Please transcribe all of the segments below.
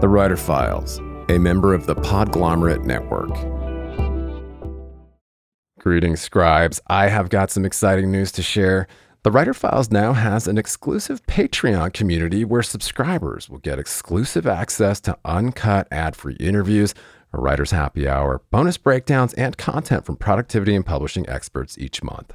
The Writer Files, a member of the Podglomerate Network. Greetings, scribes. I have got some exciting news to share. The Writer Files now has an exclusive Patreon community where subscribers will get exclusive access to uncut ad free interviews, a writer's happy hour, bonus breakdowns, and content from productivity and publishing experts each month.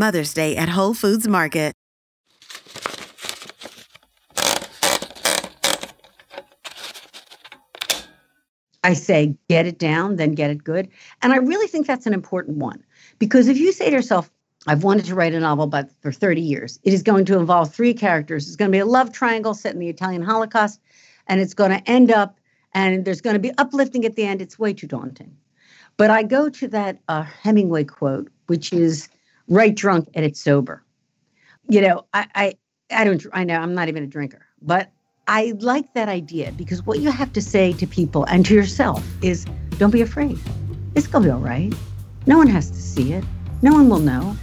Mother's Day at Whole Foods Market. I say get it down, then get it good. And I really think that's an important one because if you say to yourself, I've wanted to write a novel but for 30 years, it is going to involve three characters. It's going to be a love triangle set in the Italian Holocaust, and it's going to end up, and there's going to be uplifting at the end. It's way too daunting. But I go to that uh, Hemingway quote, which is write drunk, and it's sober. You know, I, I, I don't, I know I'm not even a drinker, but I like that idea because what you have to say to people and to yourself is don't be afraid. It's going to be all right. No one has to see it, no one will know.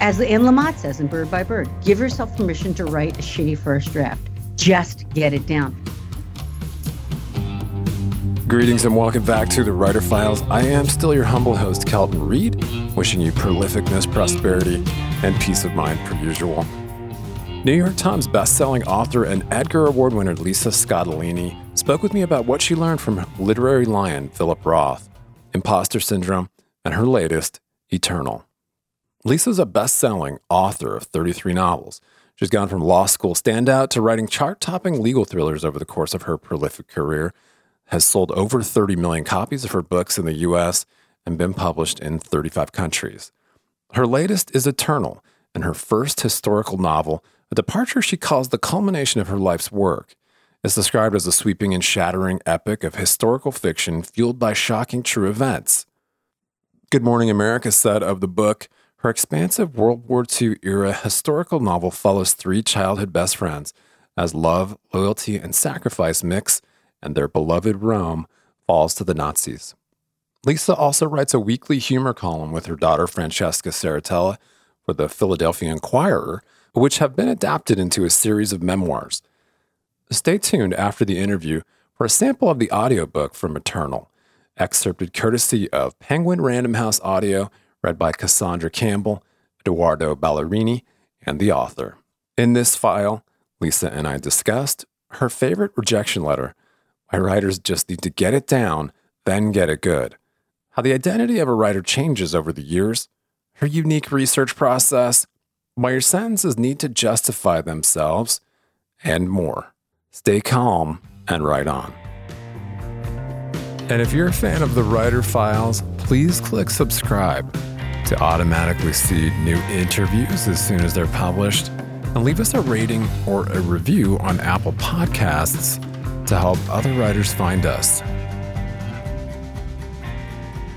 As Anne Lamott says in Bird by Bird, give yourself permission to write a shitty first draft. Just get it down. Greetings and welcome back to the Writer Files. I am still your humble host, Kelton Reid, wishing you prolificness, prosperity, and peace of mind per usual. New York Times bestselling author and Edgar Award winner Lisa Scottoline spoke with me about what she learned from literary lion Philip Roth, imposter syndrome, and her latest, Eternal. Lisa's a best selling author of 33 novels. She's gone from law school standout to writing chart topping legal thrillers over the course of her prolific career, has sold over 30 million copies of her books in the US, and been published in 35 countries. Her latest is Eternal, and her first historical novel, a departure she calls the culmination of her life's work. It's described as a sweeping and shattering epic of historical fiction fueled by shocking true events. Good Morning America said of the book, her expansive World War II era historical novel follows three childhood best friends as love, loyalty, and sacrifice mix, and their beloved Rome falls to the Nazis. Lisa also writes a weekly humor column with her daughter Francesca Serritella for the Philadelphia Inquirer, which have been adapted into a series of memoirs. Stay tuned after the interview for a sample of the audiobook from Eternal, excerpted courtesy of Penguin Random House Audio read by Cassandra Campbell, Edoardo Ballerini, and the author. In this file, Lisa and I discussed her favorite rejection letter, why writers just need to get it down, then get it good, how the identity of a writer changes over the years, her unique research process, why your sentences need to justify themselves, and more. Stay calm and write on. And if you're a fan of the Writer Files, please click subscribe to automatically see new interviews as soon as they're published. And leave us a rating or a review on Apple Podcasts to help other writers find us.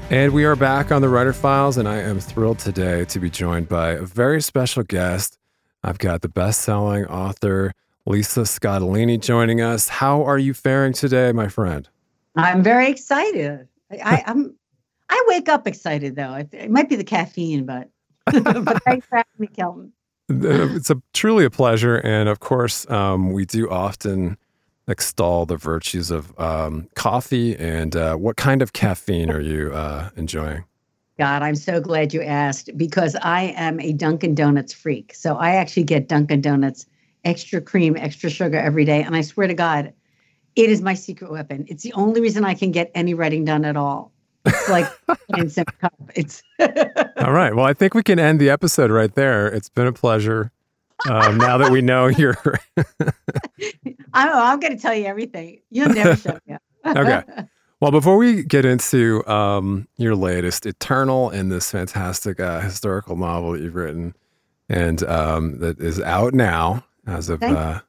And we are back on the Writer Files, and I am thrilled today to be joined by a very special guest. I've got the best selling author, Lisa Scottoline, joining us. How are you faring today, my friend? I'm very excited. I, am I wake up excited though. It, it might be the caffeine, but but thanks for having me, Kelton. It's a truly a pleasure, and of course, um, we do often extol the virtues of um, coffee. And uh, what kind of caffeine are you uh, enjoying? God, I'm so glad you asked because I am a Dunkin' Donuts freak. So I actually get Dunkin' Donuts extra cream, extra sugar every day, and I swear to God, it is my secret weapon. It's the only reason I can get any writing done at all. It's like. It's all right. Well, I think we can end the episode right there. It's been a pleasure. Um, now that we know you're, I'm, I'm going to tell you everything. You'll never shut me up. okay. Well, before we get into um, your latest, Eternal, and this fantastic uh, historical novel that you've written, and um, that is out now as of uh,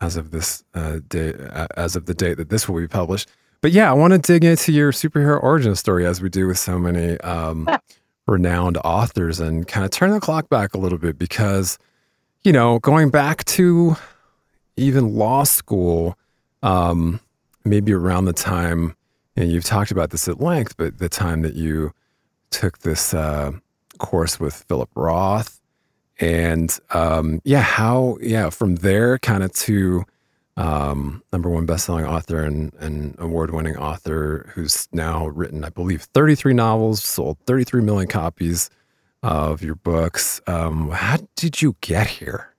as of this uh, day, uh, as of the date that this will be published. But yeah, I want to dig into your superhero origin story as we do with so many um, renowned authors, and kind of turn the clock back a little bit because, you know, going back to even law school, um, maybe around the time and you've talked about this at length, but the time that you took this uh, course with Philip Roth, and um, yeah, how yeah from there kind of to um, number one best-selling author and, and award-winning author who's now written, I believe, 33 novels, sold 33 million copies of your books. Um, how did you get here?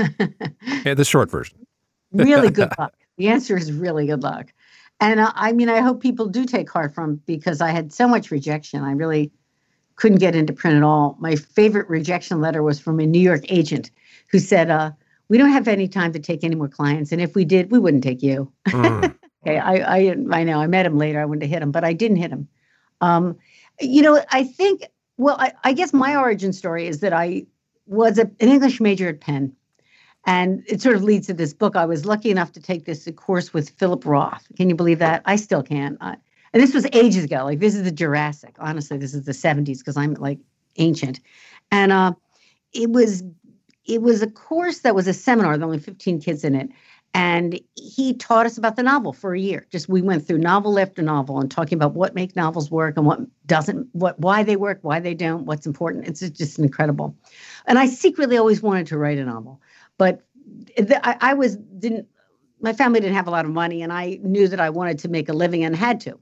yeah, the short version. really good luck. The answer is really good luck. And uh, I mean, I hope people do take heart from because I had so much rejection. I really couldn't get into print at all. My favorite rejection letter was from a New York agent who said, uh, "We don't have any time to take any more clients, and if we did, we wouldn't take you." Mm. okay, I, I I know I met him later. I wanted to hit him, but I didn't hit him. Um, you know, I think. Well, I, I guess my origin story is that I was a, an English major at Penn. And it sort of leads to this book. I was lucky enough to take this course with Philip Roth. Can you believe that? I still can. Uh, and this was ages ago. Like this is the Jurassic. Honestly, this is the 70s because I'm like ancient. And uh, it was it was a course that was a seminar. There were only 15 kids in it. And he taught us about the novel for a year. Just we went through novel after novel and talking about what make novels work and what doesn't, what why they work, why they don't, what's important. It's just incredible. And I secretly always wanted to write a novel. But the, I, I was didn't my family didn't have a lot of money, and I knew that I wanted to make a living and had to.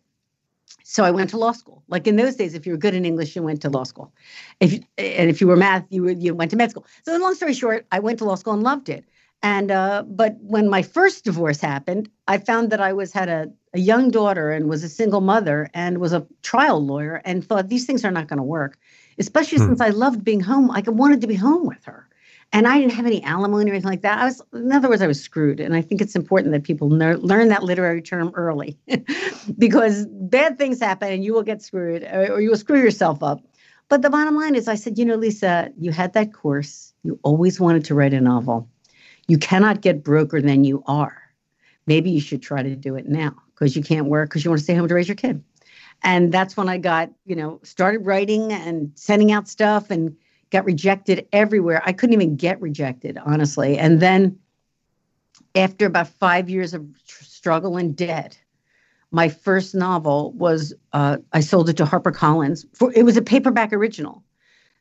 So I went to law school. Like in those days, if you were good in English, you went to law school. If and if you were math, you were, you went to med school. So long story short, I went to law school and loved it. And uh, but when my first divorce happened, I found that I was had a, a young daughter and was a single mother and was a trial lawyer and thought these things are not going to work, especially hmm. since I loved being home. I wanted to be home with her and I didn't have any alimony or anything like that. I was, in other words, I was screwed. And I think it's important that people ner- learn that literary term early, because bad things happen and you will get screwed, or, or you will screw yourself up. But the bottom line is, I said, you know, Lisa, you had that course. You always wanted to write a novel. You cannot get broker than you are. Maybe you should try to do it now because you can't work because you want to stay home to raise your kid. And that's when I got, you know, started writing and sending out stuff and got rejected everywhere. I couldn't even get rejected, honestly. And then after about five years of tr- struggle and debt, my first novel was uh, I sold it to HarperCollins. For, it was a paperback original.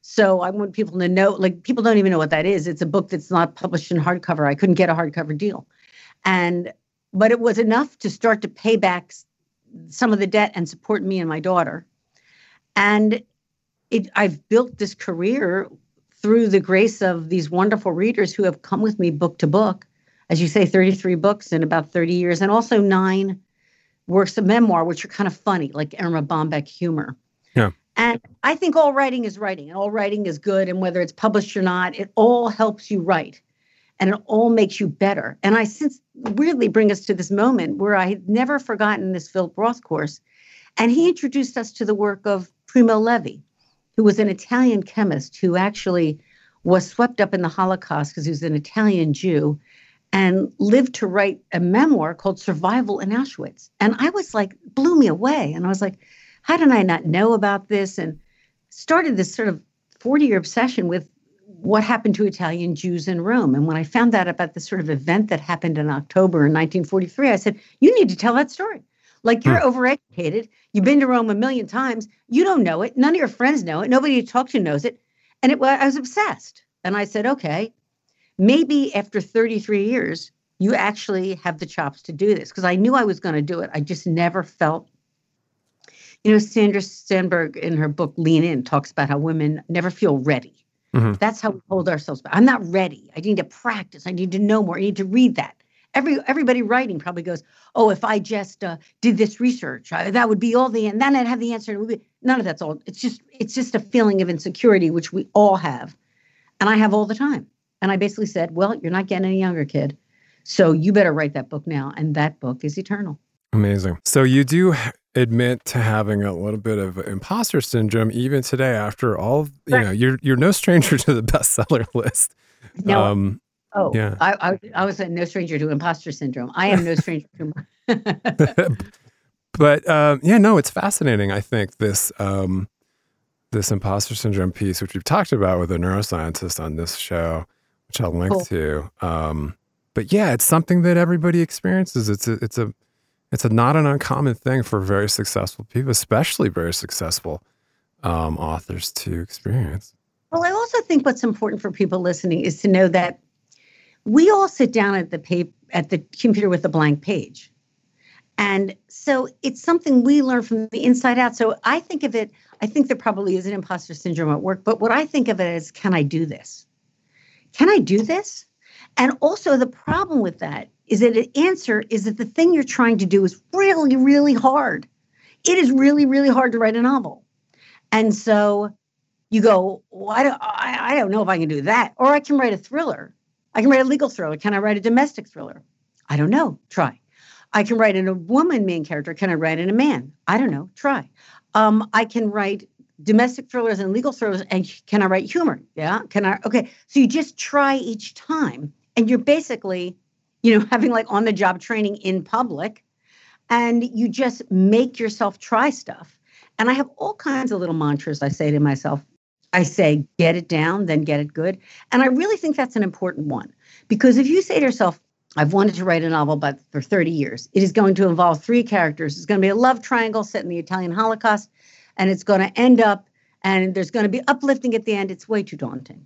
So I want people to know, like people don't even know what that is. It's a book that's not published in hardcover. I couldn't get a hardcover deal. And but it was enough to start to pay back some of the debt and support me and my daughter. And it, I've built this career through the grace of these wonderful readers who have come with me book to book. As you say, 33 books in about 30 years, and also nine works of memoir, which are kind of funny, like Erma Bombeck humor. Yeah. And I think all writing is writing, and all writing is good. And whether it's published or not, it all helps you write and it all makes you better. And I since weirdly bring us to this moment where I had never forgotten this Philip Roth course. And he introduced us to the work of Primo Levi, who was an Italian chemist who actually was swept up in the Holocaust because he was an Italian Jew and lived to write a memoir called Survival in Auschwitz. And I was like, blew me away. And I was like, how did I not know about this? And started this sort of 40 year obsession with what happened to Italian Jews in Rome. And when I found out about this sort of event that happened in October in 1943, I said, you need to tell that story. Like you're hmm. overeducated. You've been to Rome a million times. You don't know it. None of your friends know it. Nobody you talk to knows it. And it, I was obsessed. And I said, okay, maybe after 33 years, you actually have the chops to do this. Because I knew I was going to do it. I just never felt. You know, Sandra Sandberg in her book Lean In talks about how women never feel ready. Mm-hmm. That's how we hold ourselves back. I'm not ready. I need to practice. I need to know more. I need to read that every everybody writing probably goes, "Oh, if I just uh, did this research, I, that would be all the and then I'd have the answer." Be, none of that's all. It's just it's just a feeling of insecurity which we all have, and I have all the time. And I basically said, "Well, you're not getting any younger, kid, so you better write that book now." And that book is eternal. Amazing. So you do admit to having a little bit of imposter syndrome even today after all you know you're you're no stranger to the bestseller list no um, oh yeah I, I, I was no stranger to imposter syndrome i am no stranger to but um, yeah no it's fascinating i think this um, this imposter syndrome piece which we've talked about with a neuroscientist on this show which i'll link cool. to um, but yeah it's something that everybody experiences it's a it's a it's a, not an uncommon thing for very successful people, especially very successful um, authors to experience. Well, I also think what's important for people listening is to know that we all sit down at the page, at the computer with a blank page. And so it's something we learn from the inside out. So I think of it, I think there probably is an imposter syndrome at work, but what I think of it is can I do this? Can I do this? And also, the problem with that is that the answer is that the thing you're trying to do is really, really hard. It is really, really hard to write a novel. And so you go, well, I, don't, I, I don't know if I can do that. Or I can write a thriller. I can write a legal thriller. Can I write a domestic thriller? I don't know. Try. I can write in a woman main character. Can I write in a man? I don't know. Try. Um, I can write domestic thrillers and legal thrillers. And can I write humor? Yeah. Can I? Okay. So you just try each time. And you're basically you know, having like on the job training in public. And you just make yourself try stuff. And I have all kinds of little mantras I say to myself. I say, get it down, then get it good. And I really think that's an important one because if you say to yourself, I've wanted to write a novel but for 30 years. It is going to involve three characters. It's going to be a love triangle set in the Italian Holocaust, and it's going to end up, and there's going to be uplifting at the end. It's way too daunting.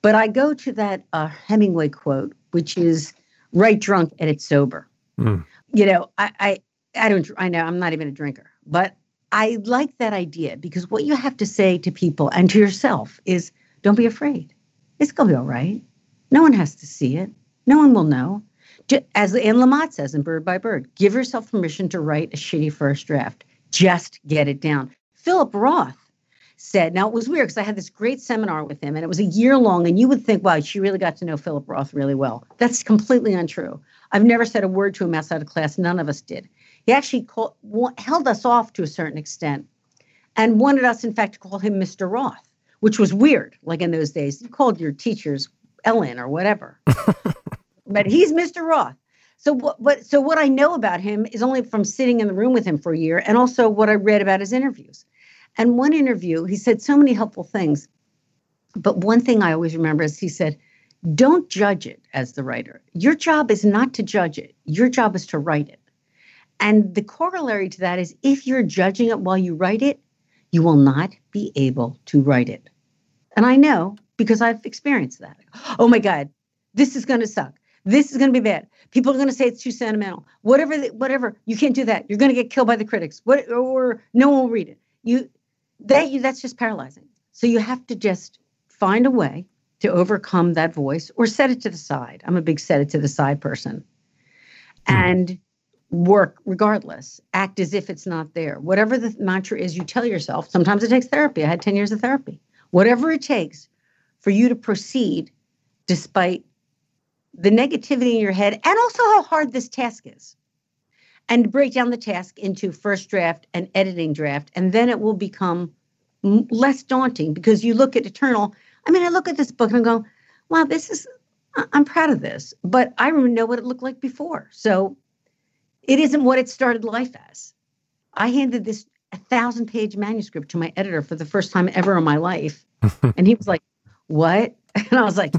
But I go to that uh, Hemingway quote, which is write drunk, and it's sober. Mm. You know, I, I I don't I know I'm not even a drinker, but I like that idea because what you have to say to people and to yourself is don't be afraid. It's gonna be all right. No one has to see it. No one will know. As Anne Lamott says in Bird by Bird, give yourself permission to write a shitty first draft. Just get it down. Philip Roth said, now it was weird because I had this great seminar with him and it was a year long. And you would think, wow, she really got to know Philip Roth really well. That's completely untrue. I've never said a word to him outside of class. None of us did. He actually called, held us off to a certain extent and wanted us, in fact, to call him Mr. Roth, which was weird. Like in those days, you called your teachers Ellen or whatever. but he's Mr. Roth. So what, what so what I know about him is only from sitting in the room with him for a year and also what I read about his interviews. And one interview, he said so many helpful things. But one thing I always remember is he said, don't judge it as the writer. Your job is not to judge it, your job is to write it. And the corollary to that is if you're judging it while you write it, you will not be able to write it. And I know because I've experienced that. Oh my God, this is going to suck. This is going to be bad. People are going to say it's too sentimental. Whatever, whatever. You can't do that. You're going to get killed by the critics. What, or no one will read it. You that you that's just paralyzing. So you have to just find a way to overcome that voice or set it to the side. I'm a big set it to the side person. Mm. And work regardless. Act as if it's not there. Whatever the mantra is you tell yourself, sometimes it takes therapy. I had 10 years of therapy. Whatever it takes for you to proceed despite the negativity in your head and also how hard this task is and break down the task into first draft and editing draft. And then it will become less daunting because you look at Eternal. I mean, I look at this book and I go, wow, this is, I'm proud of this, but I don't know what it looked like before. So it isn't what it started life as. I handed this a thousand page manuscript to my editor for the first time ever in my life. and he was like, what? And I was like,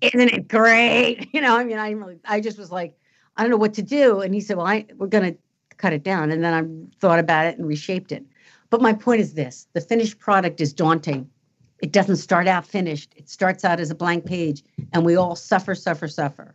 isn't it great? You know, I mean, I really, I just was like, I don't know what to do. And he said, Well, I we're gonna cut it down. And then I thought about it and reshaped it. But my point is this the finished product is daunting. It doesn't start out finished. It starts out as a blank page, and we all suffer, suffer, suffer.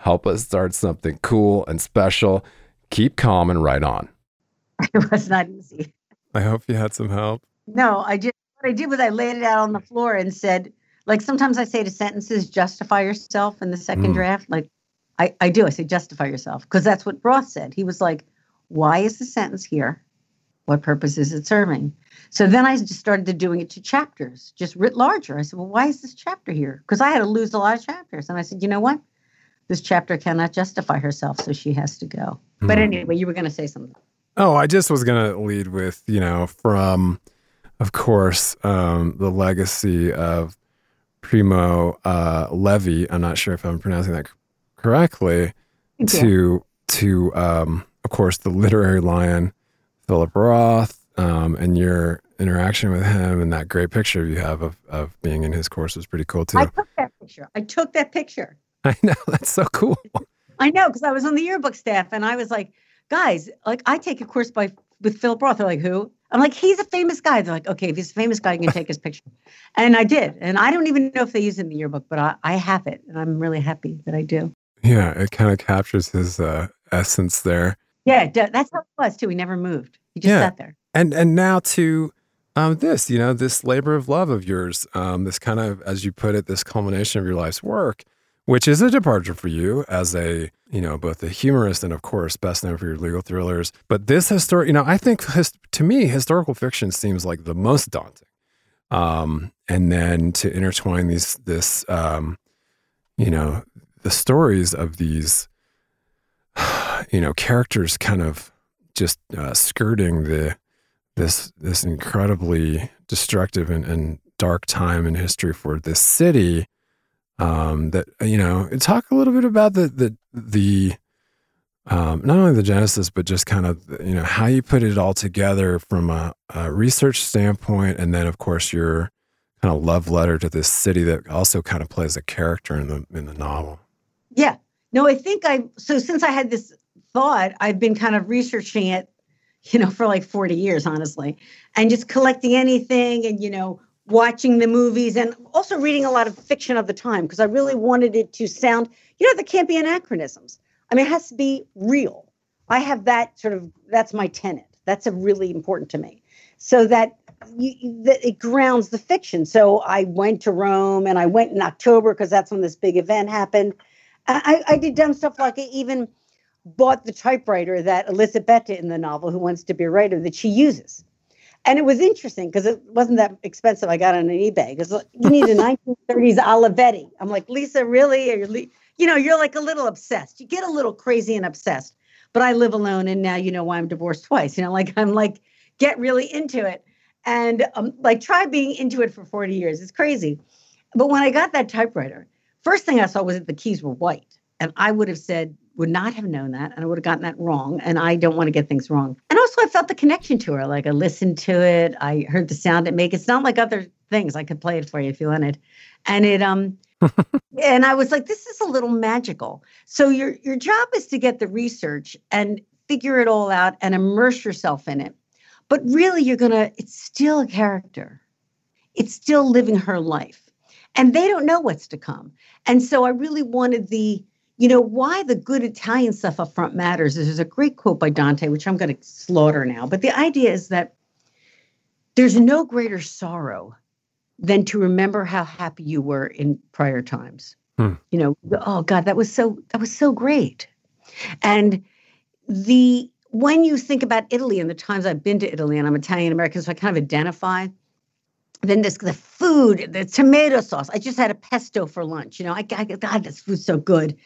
Help us start something cool and special. Keep calm and write on. It was not easy. I hope you had some help. No, I just what I did was I laid it out on the floor and said, like sometimes I say to sentences, justify yourself in the second Mm. draft. Like I, I do. I say justify yourself because that's what Roth said. He was like, why is the sentence here? What purpose is it serving? So then I just started to doing it to chapters, just writ larger. I said, well, why is this chapter here? Because I had to lose a lot of chapters. And I said, you know what? This chapter cannot justify herself, so she has to go. But Mm. anyway, you were going to say something. Oh, I just was going to lead with, you know, from, of course, um, the legacy of Primo uh, Levi. I'm not sure if I'm pronouncing that correctly. Yeah. To, to um, of course, the literary lion, Philip Roth, um, and your interaction with him and that great picture you have of, of being in his course was pretty cool, too. I, took that picture. I took that picture. know. That's so cool. I know because I was on the yearbook staff and I was like, guys, like I take a course by with Philip Roth. They're like, who? I'm like, he's a famous guy. They're like, okay, if he's a famous guy, you can take his picture. And I did. And I don't even know if they use it in the yearbook, but I, I have it. And I'm really happy that I do. Yeah, it kind of captures his uh, essence there. Yeah, that's how it was too. He never moved. He just Yeah. sat there. and and now to um, this, you know, this labor of love of yours, um, this kind of, as you put it, this culmination of your life's work, which is a departure for you as a, you know, both a humorist and of course best known for your legal thrillers. But this historic, you know, I think his, to me, historical fiction seems like the most daunting. Um, and then to intertwine these, this, um, you know, the stories of these, you know, characters kind of just uh, skirting the this this incredibly destructive and, and dark time in history for this city. Um, that you know, talk a little bit about the the the um, not only the genesis, but just kind of you know how you put it all together from a, a research standpoint, and then of course your kind of love letter to this city that also kind of plays a character in the in the novel. Yeah. No, I think I so since I had this thought, I've been kind of researching it, you know, for like 40 years, honestly, and just collecting anything and, you know, watching the movies and also reading a lot of fiction of the time because I really wanted it to sound, you know, there can't be anachronisms. I mean, it has to be real. I have that sort of that's my tenet. That's a really important to me. So that you, that it grounds the fiction. So I went to Rome and I went in October because that's when this big event happened. I, I did dumb stuff like I even bought the typewriter that Elizabeth in the novel, who wants to be a writer, that she uses. And it was interesting because it wasn't that expensive. I got on an eBay because you need a 1930s Olivetti. I'm like, Lisa, really? You, you know, you're like a little obsessed. You get a little crazy and obsessed. But I live alone, and now you know why I'm divorced twice. You know, like I'm like get really into it, and um, like try being into it for 40 years. It's crazy. But when I got that typewriter, first thing I saw was that the keys were white. And I would have said, would not have known that. And I would have gotten that wrong. And I don't want to get things wrong. And also, I felt the connection to her. Like I listened to it, I heard the sound it make. It's not like other things. I could play it for you if you wanted. And it, um, and I was like, this is a little magical. So your your job is to get the research and figure it all out and immerse yourself in it. But really, you're gonna, it's still a character. It's still living her life. And they don't know what's to come. And so I really wanted the, you know, why the good Italian stuff up front matters is there's a great quote by Dante, which I'm going to slaughter now. But the idea is that there's no greater sorrow than to remember how happy you were in prior times. Hmm. You know, oh God, that was so that was so great. And the when you think about Italy and the times I've been to Italy, and I'm Italian American, so I kind of identify then this the food, the tomato sauce. I just had a pesto for lunch. You know, I, I God, this food's so good.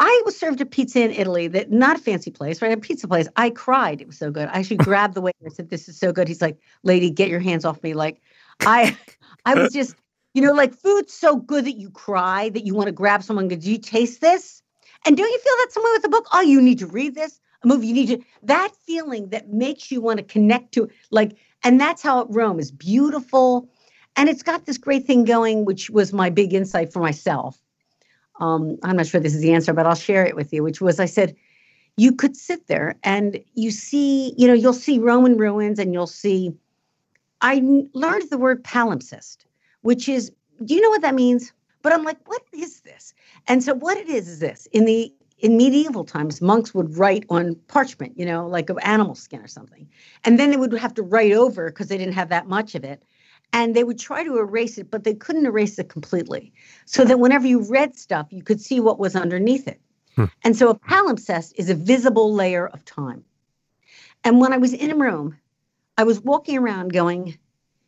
I was served a pizza in Italy that not a fancy place, right? A pizza place. I cried. It was so good. I actually grabbed the waiter and said, "This is so good." He's like, "Lady, get your hands off me!" Like, I, I was just, you know, like food's so good that you cry that you want to grab someone. Do you taste this? And don't you feel that someone with a book? Oh, you need to read this. a movie. You need to that feeling that makes you want to connect to like, and that's how Rome is beautiful, and it's got this great thing going, which was my big insight for myself. Um, I'm not sure this is the answer, but I'll share it with you. Which was I said, you could sit there and you see, you know, you'll see Roman ruins, and you'll see. I learned the word palimpsest, which is, do you know what that means? But I'm like, what is this? And so what it is is this in the in medieval times, monks would write on parchment, you know, like of animal skin or something. And then they would have to write over because they didn't have that much of it. And they would try to erase it, but they couldn't erase it completely. So that whenever you read stuff, you could see what was underneath it. Hmm. And so a palimpsest is a visible layer of time. And when I was in a room, I was walking around going,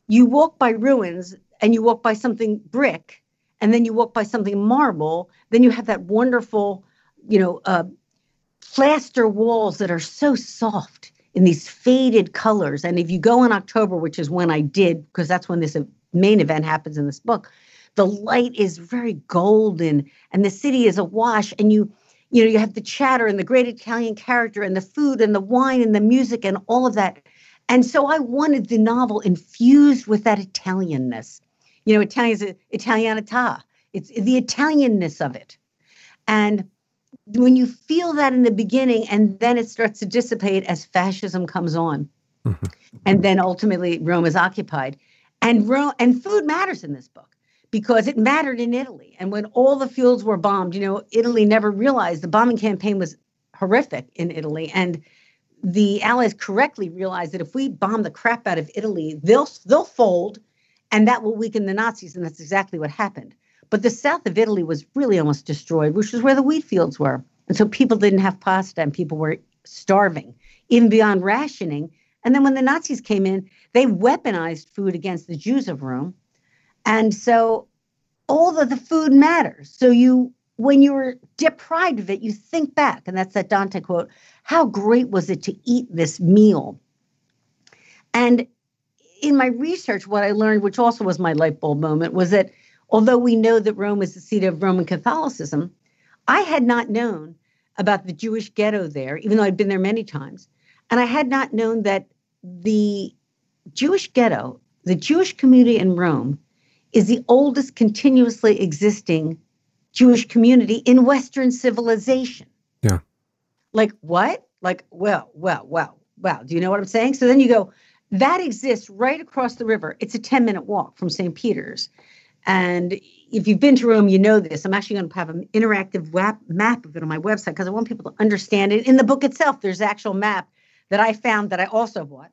you walk by ruins and you walk by something brick, and then you walk by something marble, then you have that wonderful you know, uh, plaster walls that are so soft in these faded colors. And if you go in October, which is when I did, because that's when this main event happens in this book, the light is very golden and the city is awash. And you, you know, you have the chatter and the great Italian character and the food and the wine and the music and all of that. And so I wanted the novel infused with that Italianness. You know, Italian is Italianità. It's the Italianness of it. And when you feel that in the beginning and then it starts to dissipate as fascism comes on. Mm-hmm. and then ultimately rome is occupied. And rome and food matters in this book because it mattered in italy. And when all the fields were bombed you know italy never realized the bombing campaign was horrific in italy. And the allies correctly realized that if we bomb the crap out of italy they'll they'll fold and that will weaken the nazis. And that's exactly what happened but the south of Italy was really almost destroyed, which is where the wheat fields were. And so people didn't have pasta and people were starving, even beyond rationing. And then when the Nazis came in, they weaponized food against the Jews of Rome. And so all of the food matters. So you when you were deprived of it, you think back, and that's that Dante quote, how great was it to eat this meal? And in my research, what I learned, which also was my light bulb moment, was that although we know that Rome is the seat of Roman Catholicism, I had not known about the Jewish ghetto there, even though I'd been there many times. And I had not known that the Jewish ghetto, the Jewish community in Rome, is the oldest continuously existing Jewish community in Western civilization. Yeah. Like what? Like, well, well, well, well. Do you know what I'm saying? So then you go, that exists right across the river. It's a 10 minute walk from St. Peter's. And if you've been to Rome, you know this. I'm actually going to have an interactive map of it on my website because I want people to understand it. In the book itself, there's actual map that I found that I also bought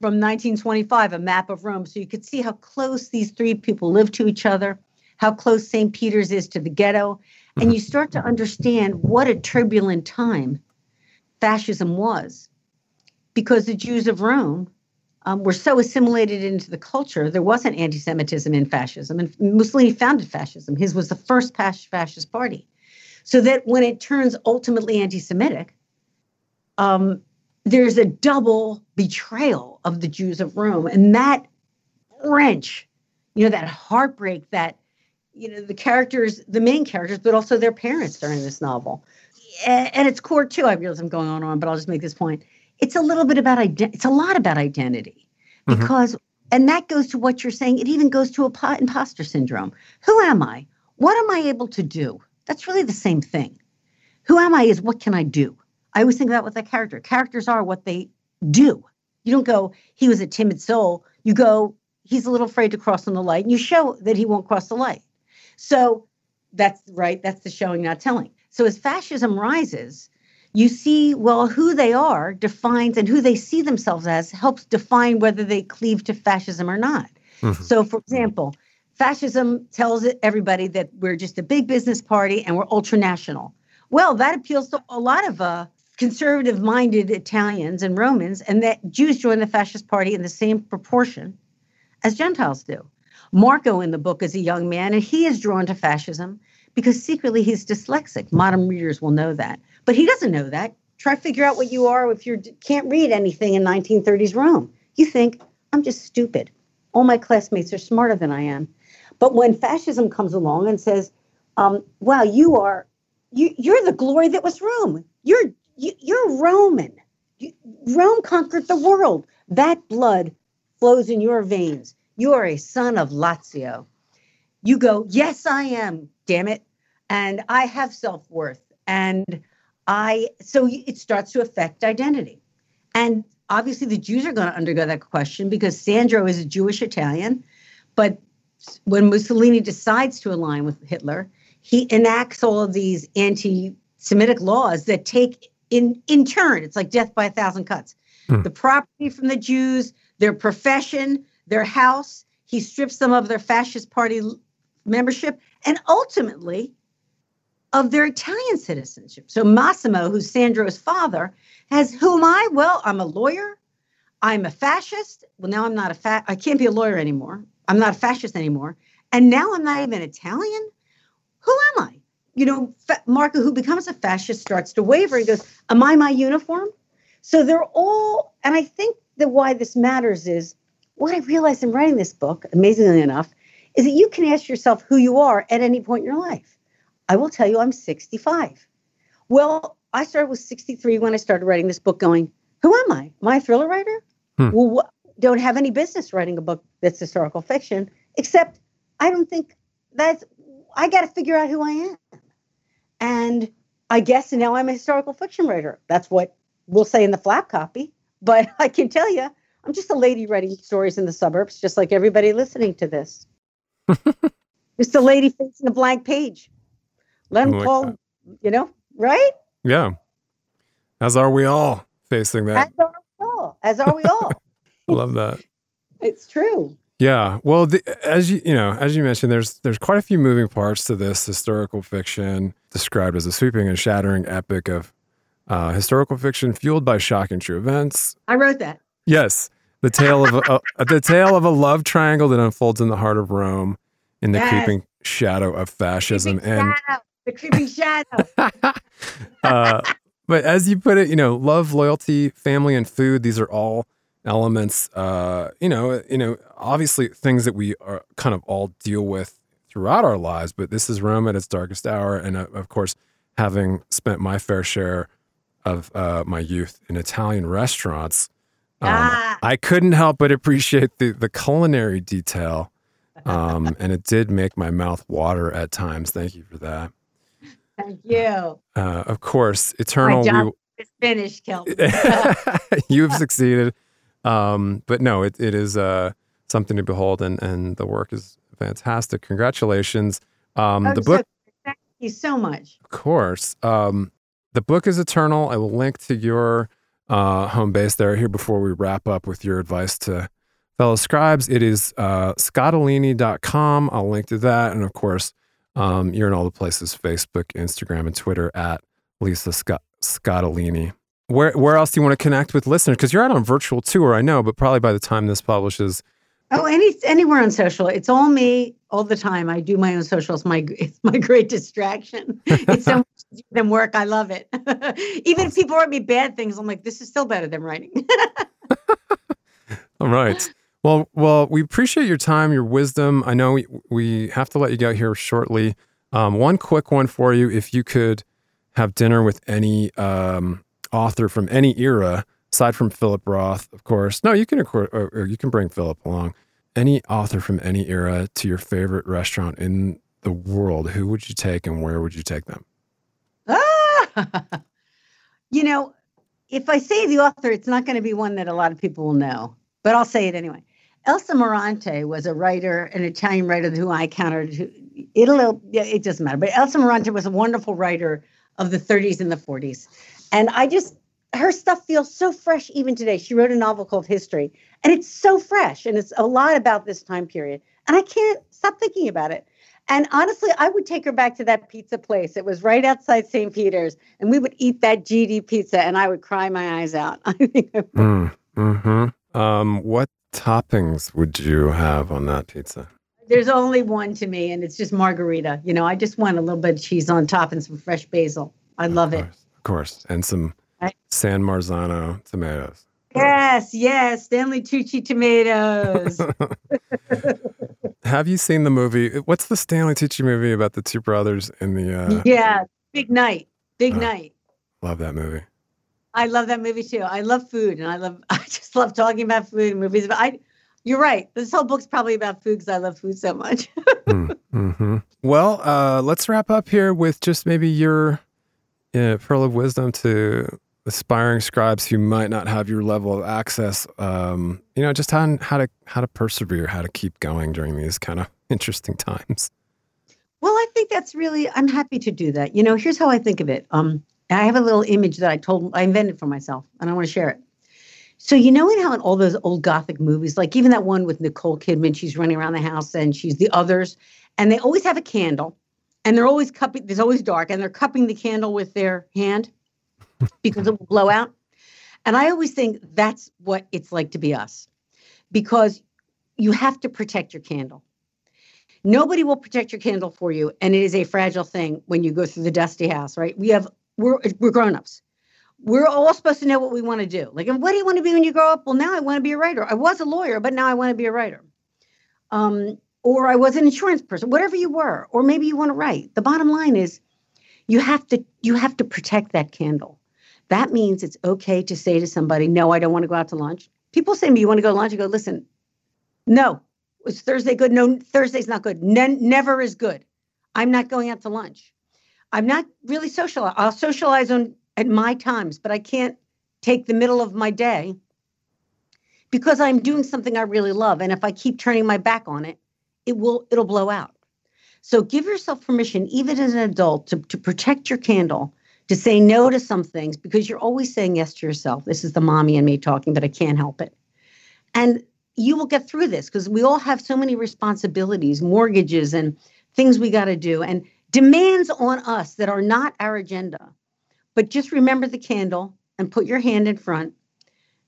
from 1925, a map of Rome. So you could see how close these three people live to each other, how close St. Peter's is to the ghetto. And mm-hmm. you start to understand what a turbulent time fascism was because the Jews of Rome um, were so assimilated into the culture, there wasn't anti Semitism in fascism. And Mussolini founded fascism. His was the first fascist party. So that when it turns ultimately anti Semitic, um, there's a double betrayal of the Jews of Rome. And that wrench, you know, that heartbreak, that, you know, the characters, the main characters, but also their parents during this novel. And, its core, too, I realize I'm going on and on, but I'll just make this point it's a little bit about identity. It's a lot about identity mm-hmm. because, mm-hmm. and that goes to what you're saying. It even goes to a po- imposter syndrome. Who am I? What am I able to do? That's really the same thing. Who am I is what can I do? I always think about what the character. Characters are what they do. You don't go, he was a timid soul. You go, he's a little afraid to cross on the light. And you show that he won't cross the light. So that's right. That's the showing, not telling. So as fascism rises, you see, well, who they are defines and who they see themselves as helps define whether they cleave to fascism or not. Mm-hmm. So, for example, fascism tells everybody that we're just a big business party and we're ultranational. Well, that appeals to a lot of uh, conservative minded Italians and Romans, and that Jews join the fascist party in the same proportion as Gentiles do. Marco in the book is a young man, and he is drawn to fascism because secretly he's dyslexic. Modern readers will know that. But he doesn't know that. Try to figure out what you are if you can't read anything in 1930s Rome. You think, I'm just stupid. All my classmates are smarter than I am. But when fascism comes along and says, um, wow, you are, you, you're the glory that was Rome. You're, you, you're Roman. You, Rome conquered the world. That blood flows in your veins. You are a son of Lazio. You go, yes, I am. Damn it, and I have self worth, and I. So it starts to affect identity, and obviously the Jews are going to undergo that question because Sandro is a Jewish Italian, but when Mussolini decides to align with Hitler, he enacts all of these anti-Semitic laws that take in in turn, it's like death by a thousand cuts. Hmm. The property from the Jews, their profession, their house. He strips them of their fascist party membership, and ultimately of their Italian citizenship. So Massimo, who's Sandro's father, has who am I? Well, I'm a lawyer. I'm a fascist. Well, now I'm not a fa- I can't be a lawyer anymore. I'm not a fascist anymore. And now I'm not even Italian. Who am I? You know, fa- Marco, who becomes a fascist, starts to waver. He goes, Am I my uniform? So they're all, and I think that why this matters is what I realized in writing this book, amazingly enough, is that you can ask yourself who you are at any point in your life. I will tell you, I'm 65. Well, I started with 63 when I started writing this book, going, Who am I? Am I a thriller writer? Hmm. Well, wh- don't have any business writing a book that's historical fiction, except I don't think that's, I got to figure out who I am. And I guess now I'm a historical fiction writer. That's what we'll say in the flap copy. But I can tell you, I'm just a lady writing stories in the suburbs, just like everybody listening to this. just a lady facing a blank page. Let them like call, that. you know, right? Yeah. As are we all facing that. As are we all. As are we all. I love that. It's true. Yeah. Well, the, as you you know, as you mentioned, there's there's quite a few moving parts to this historical fiction described as a sweeping and shattering epic of uh, historical fiction fueled by shocking true events. I wrote that. Yes, the tale of a, a, the tale of a love triangle that unfolds in the heart of Rome, in the yes. creeping shadow of fascism, creeping and shadow. The creeping shadow. uh, but as you put it, you know, love, loyalty, family, and food. These are all elements. Uh, you know, you know, obviously things that we are kind of all deal with throughout our lives. But this is Rome at its darkest hour, and uh, of course, having spent my fair share of uh, my youth in Italian restaurants, um, ah. I couldn't help but appreciate the the culinary detail, um, and it did make my mouth water at times. Thank you for that. Thank you. Uh, of course, eternal. My job we, is finished, Kelton. You've succeeded, um, but no, it it is uh, something to behold, and and the work is fantastic. Congratulations. Um, oh, the book. So, thank you so much. Of course. Um, the book is eternal. I will link to your uh, home base there here before we wrap up with your advice to fellow scribes. It is uh, scottoline.com. I'll link to that. And of course, um, you're in all the places Facebook, Instagram, and Twitter at Lisa Scott- Scottoline. Where, where else do you want to connect with listeners? Because you're out on virtual tour, I know, but probably by the time this publishes, Oh, any anywhere on social. It's all me all the time. I do my own socials. My it's my great distraction. It's so much easier than work. I love it. Even if people write me bad things, I'm like, this is still better than writing. all right. Well, well, we appreciate your time, your wisdom. I know we, we have to let you go here shortly. Um, one quick one for you: if you could have dinner with any um, author from any era aside from Philip Roth, of course. No, you can or, or you can bring Philip along. Any author from any era to your favorite restaurant in the world, who would you take and where would you take them? Ah, you know, if I say the author, it's not going to be one that a lot of people will know, but I'll say it anyway. Elsa Morante was a writer, an Italian writer who I encountered. Who, it'll, it doesn't matter, but Elsa Morante was a wonderful writer of the 30s and the 40s. And I just her stuff feels so fresh even today. She wrote a novel called History, and it's so fresh, and it's a lot about this time period. And I can't stop thinking about it. And honestly, I would take her back to that pizza place. It was right outside St. Peter's, and we would eat that GD pizza, and I would cry my eyes out. I think. Mm, hmm Um, what toppings would you have on that pizza? There's only one to me, and it's just margherita. You know, I just want a little bit of cheese on top and some fresh basil. I love of it. Of course, and some San Marzano tomatoes. Yes, yes, Stanley Tucci tomatoes. Have you seen the movie? What's the Stanley Tucci movie about the two brothers in the? Uh... Yeah, Big Night. Big uh, Night. Love that movie. I love that movie too. I love food, and I love I just love talking about food and movies. But I, you're right. This whole book's probably about food because I love food so much. mm-hmm. Well, uh, let's wrap up here with just maybe your uh, pearl of wisdom to aspiring scribes who might not have your level of access. Um, you know, just how how to how to persevere, how to keep going during these kind of interesting times. Well, I think that's really. I'm happy to do that. You know, here's how I think of it. Um, I have a little image that I told I invented for myself, and I want to share it. So you know how in all those old gothic movies, like even that one with Nicole Kidman, she's running around the house and she's the others, and they always have a candle, and they're always cupping. There's always dark, and they're cupping the candle with their hand because it will blow out. And I always think that's what it's like to be us, because you have to protect your candle. Nobody will protect your candle for you, and it is a fragile thing when you go through the dusty house. Right? We have we're we're grown-ups we're all supposed to know what we want to do. Like, what do you want to be when you grow up? Well, now I want to be a writer. I was a lawyer, but now I want to be a writer. Um, or I was an insurance person, whatever you were, or maybe you want to write. The bottom line is you have to you have to protect that candle. That means it's okay to say to somebody, no, I don't want to go out to lunch. People say to me, you want to go to lunch? I go, listen, no. Is Thursday good? No, Thursday's not good. Ne- never is good. I'm not going out to lunch. I'm not really social. I'll socialize on at my times, but I can't take the middle of my day because I'm doing something I really love. And if I keep turning my back on it, it will it'll blow out. So give yourself permission, even as an adult, to, to protect your candle, to say no to some things because you're always saying yes to yourself. This is the mommy and me talking, but I can't help it. And you will get through this because we all have so many responsibilities, mortgages, and things we got to do, and demands on us that are not our agenda. But just remember the candle and put your hand in front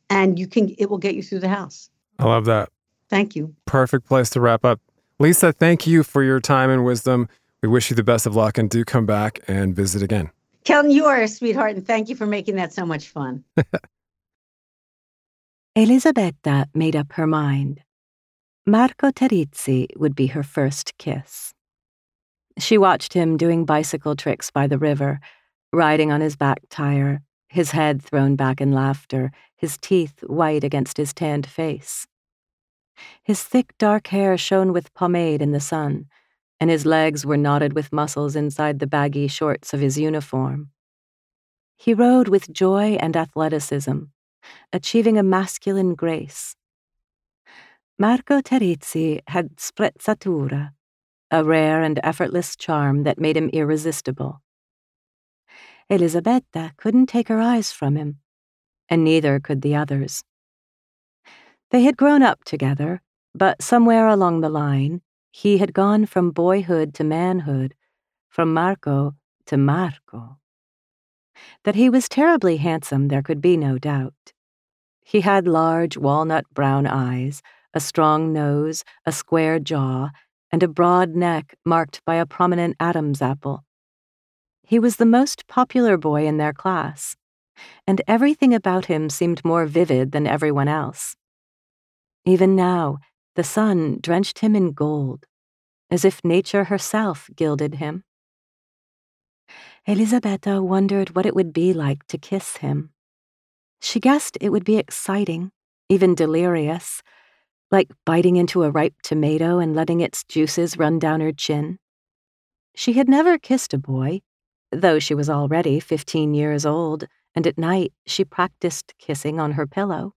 and you can it will get you through the house. I love that. Thank you. Perfect place to wrap up. Lisa, thank you for your time and wisdom. We wish you the best of luck and do come back and visit again. Kelton, you are a sweetheart and thank you for making that so much fun. Elisabetta made up her mind. Marco Terrizzi would be her first kiss. She watched him doing bicycle tricks by the river riding on his back tire, his head thrown back in laughter, his teeth white against his tanned face. His thick dark hair shone with pomade in the sun, and his legs were knotted with muscles inside the baggy shorts of his uniform. He rode with joy and athleticism, achieving a masculine grace. Marco Terrizzi had sprezzatura, a rare and effortless charm that made him irresistible. Elisabetta couldn't take her eyes from him, and neither could the others. They had grown up together, but somewhere along the line, he had gone from boyhood to manhood, from Marco to Marco. That he was terribly handsome, there could be no doubt. He had large walnut brown eyes, a strong nose, a square jaw, and a broad neck marked by a prominent Adam's apple. He was the most popular boy in their class, and everything about him seemed more vivid than everyone else. Even now, the sun drenched him in gold, as if nature herself gilded him. Elisabetta wondered what it would be like to kiss him. She guessed it would be exciting, even delirious, like biting into a ripe tomato and letting its juices run down her chin. She had never kissed a boy, though she was already 15 years old, and at night she practiced kissing on her pillow.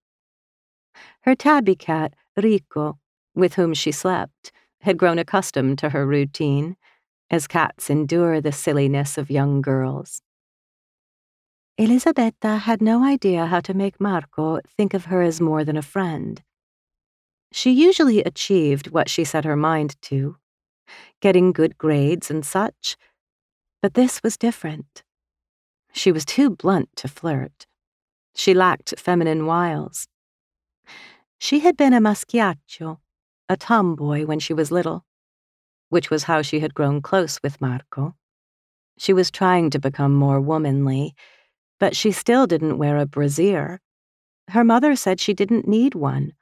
Her tabby cat, Rico, with whom she slept, had grown accustomed to her routine, as cats endure the silliness of young girls. Elisabetta had no idea how to make Marco think of her as more than a friend. She usually achieved what she set her mind to, getting good grades and such, but this was different. She was too blunt to flirt. She lacked feminine wiles. She had been a maschiaccio, a tomboy when she was little, which was how she had grown close with Marco. She was trying to become more womanly, but she still didn't wear a brassiere. Her mother said she didn't need one.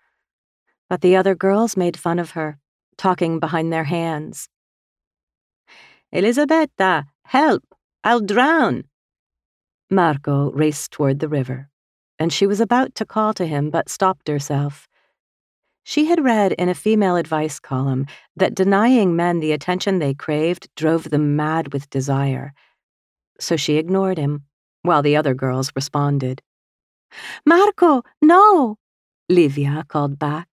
But the other girls made fun of her, talking behind their hands. Elisabetta, Help! I'll drown! Marco raced toward the river, and she was about to call to him but stopped herself. She had read in a female advice column that denying men the attention they craved drove them mad with desire. So she ignored him, while the other girls responded. Marco, no! Livia called back.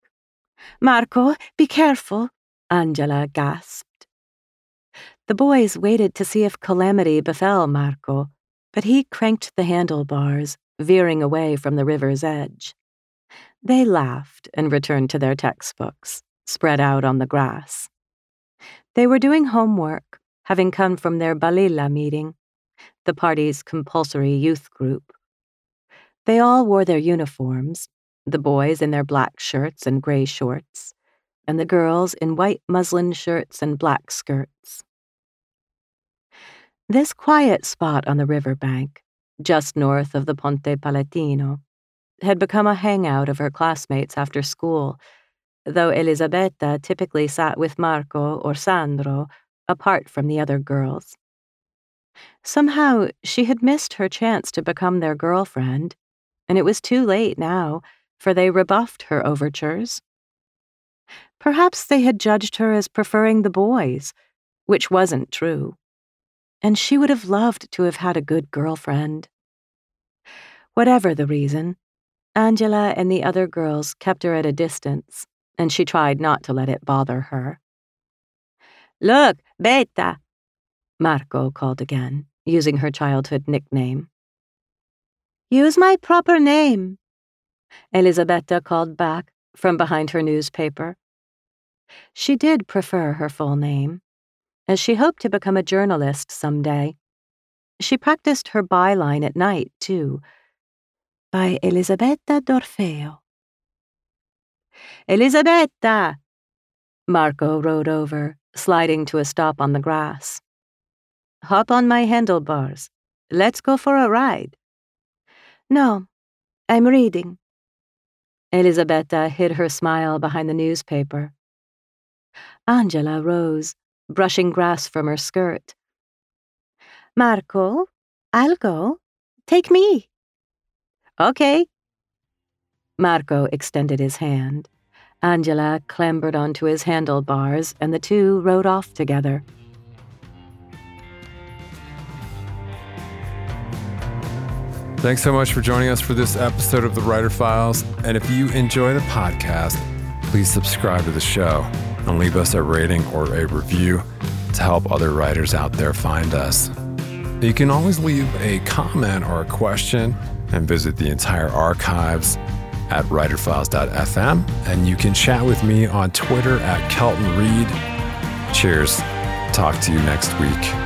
Marco, be careful, Angela gasped. The boys waited to see if calamity befell Marco, but he cranked the handlebars, veering away from the river's edge. They laughed and returned to their textbooks, spread out on the grass. They were doing homework, having come from their Balilla meeting, the party's compulsory youth group. They all wore their uniforms, the boys in their black shirts and gray shorts, and the girls in white muslin shirts and black skirts. This quiet spot on the river bank, just north of the Ponte Palatino, had become a hangout of her classmates after school, though Elisabetta typically sat with Marco or Sandro, apart from the other girls. Somehow, she had missed her chance to become their girlfriend, and it was too late now, for they rebuffed her overtures. Perhaps they had judged her as preferring the boys, which wasn't true, and she would have loved to have had a good girlfriend. Whatever the reason, Angela and the other girls kept her at a distance, and she tried not to let it bother her. Look, Beta! Marco called again, using her childhood nickname. Use my proper name, Elisabetta called back from behind her newspaper. She did prefer her full name, as she hoped to become a journalist some day. She practiced her byline at night, too, by Elisabetta d'Orfeo. Elisabetta! Marco rode over, sliding to a stop on the grass. Hop on my handlebars. Let's go for a ride. No, I'm reading. Elisabetta uh, hid her smile behind the newspaper. Angela rose, brushing grass from her skirt. Marco, I'll go. Take me. Okay. Marco extended his hand. Angela clambered onto his handlebars, and the two rode off together. Thanks so much for joining us for this episode of The Writer Files. And if you enjoy the podcast, please subscribe to the show and leave us a rating or a review to help other writers out there find us. You can always leave a comment or a question and visit the entire archives at writerfiles.fm. And you can chat with me on Twitter at Kelton Reid. Cheers. Talk to you next week.